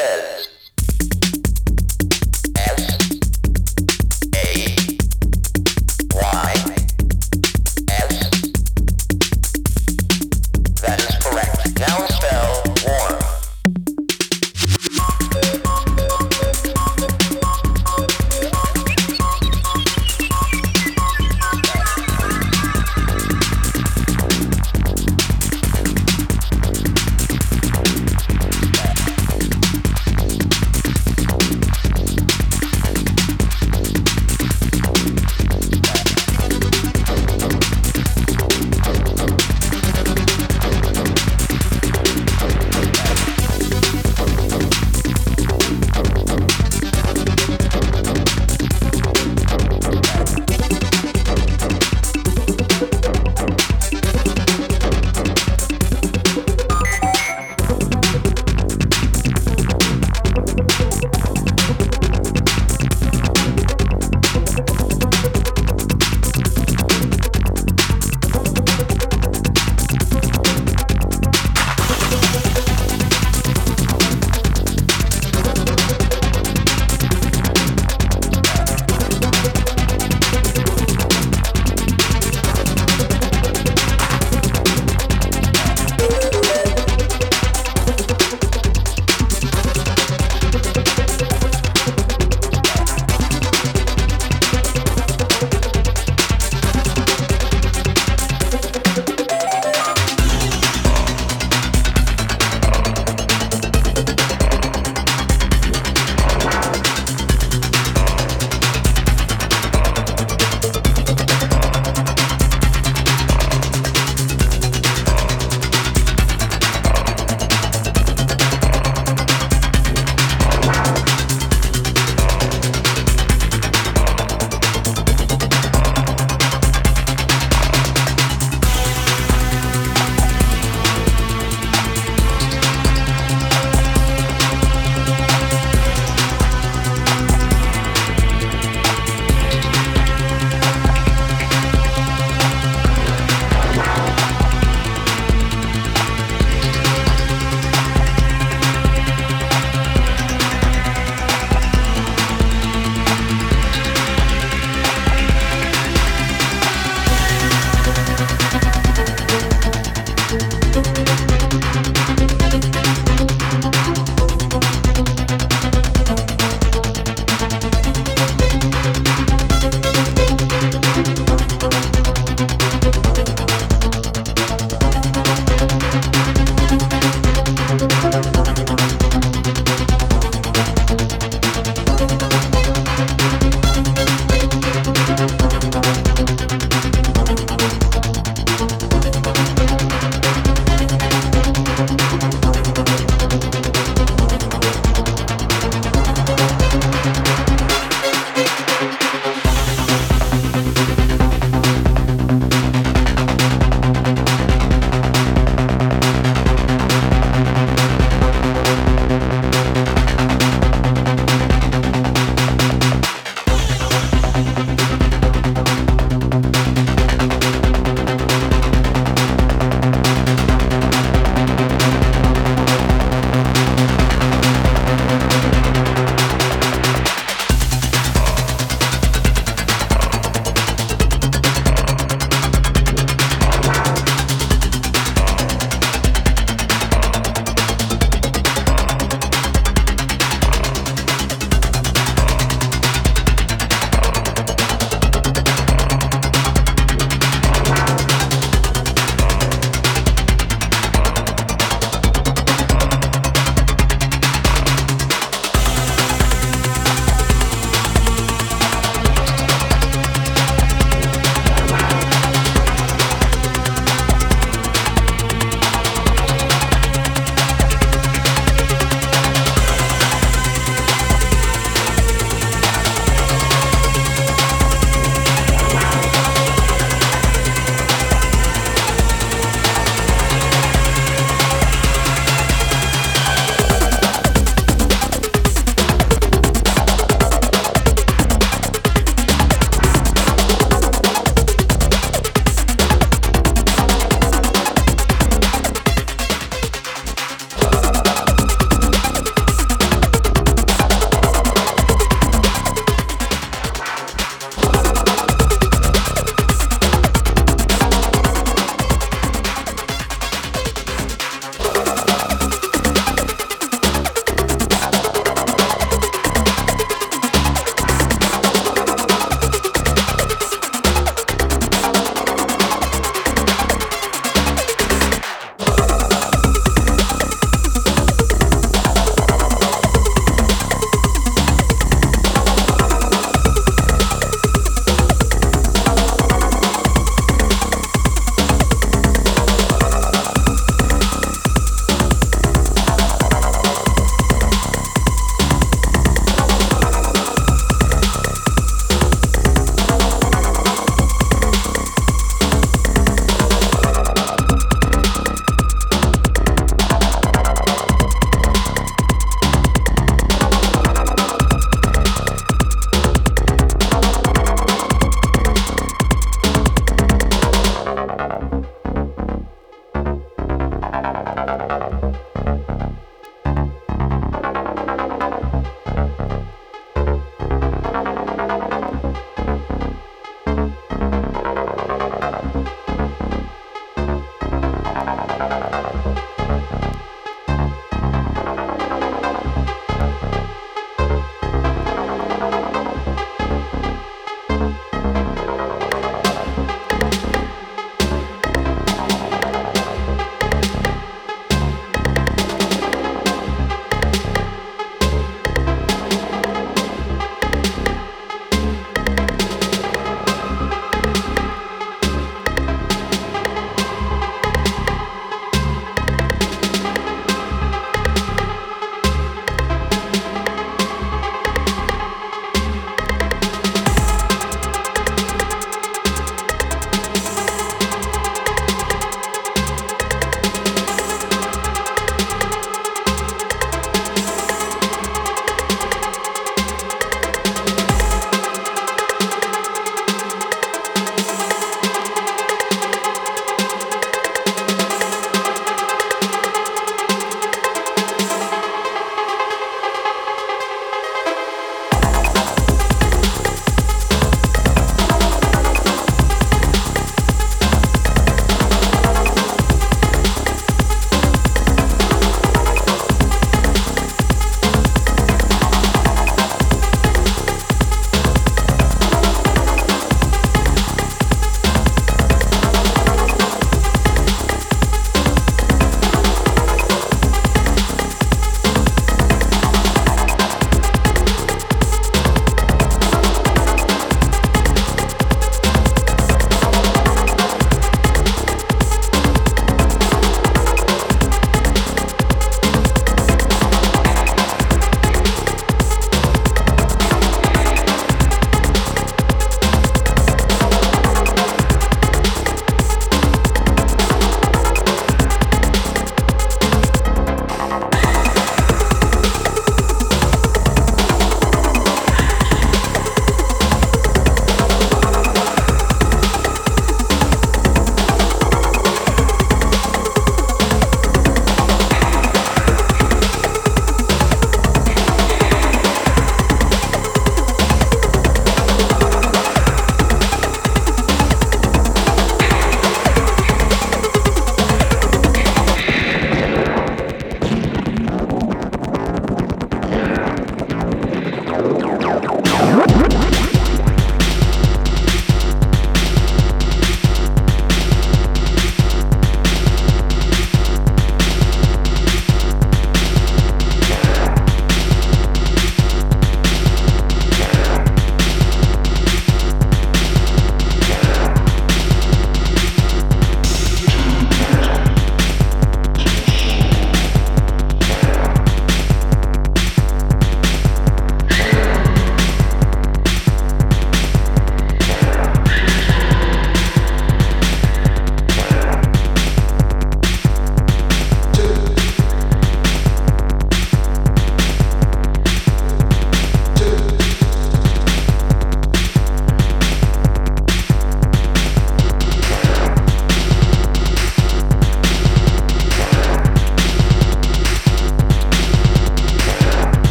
Sete.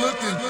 Looking,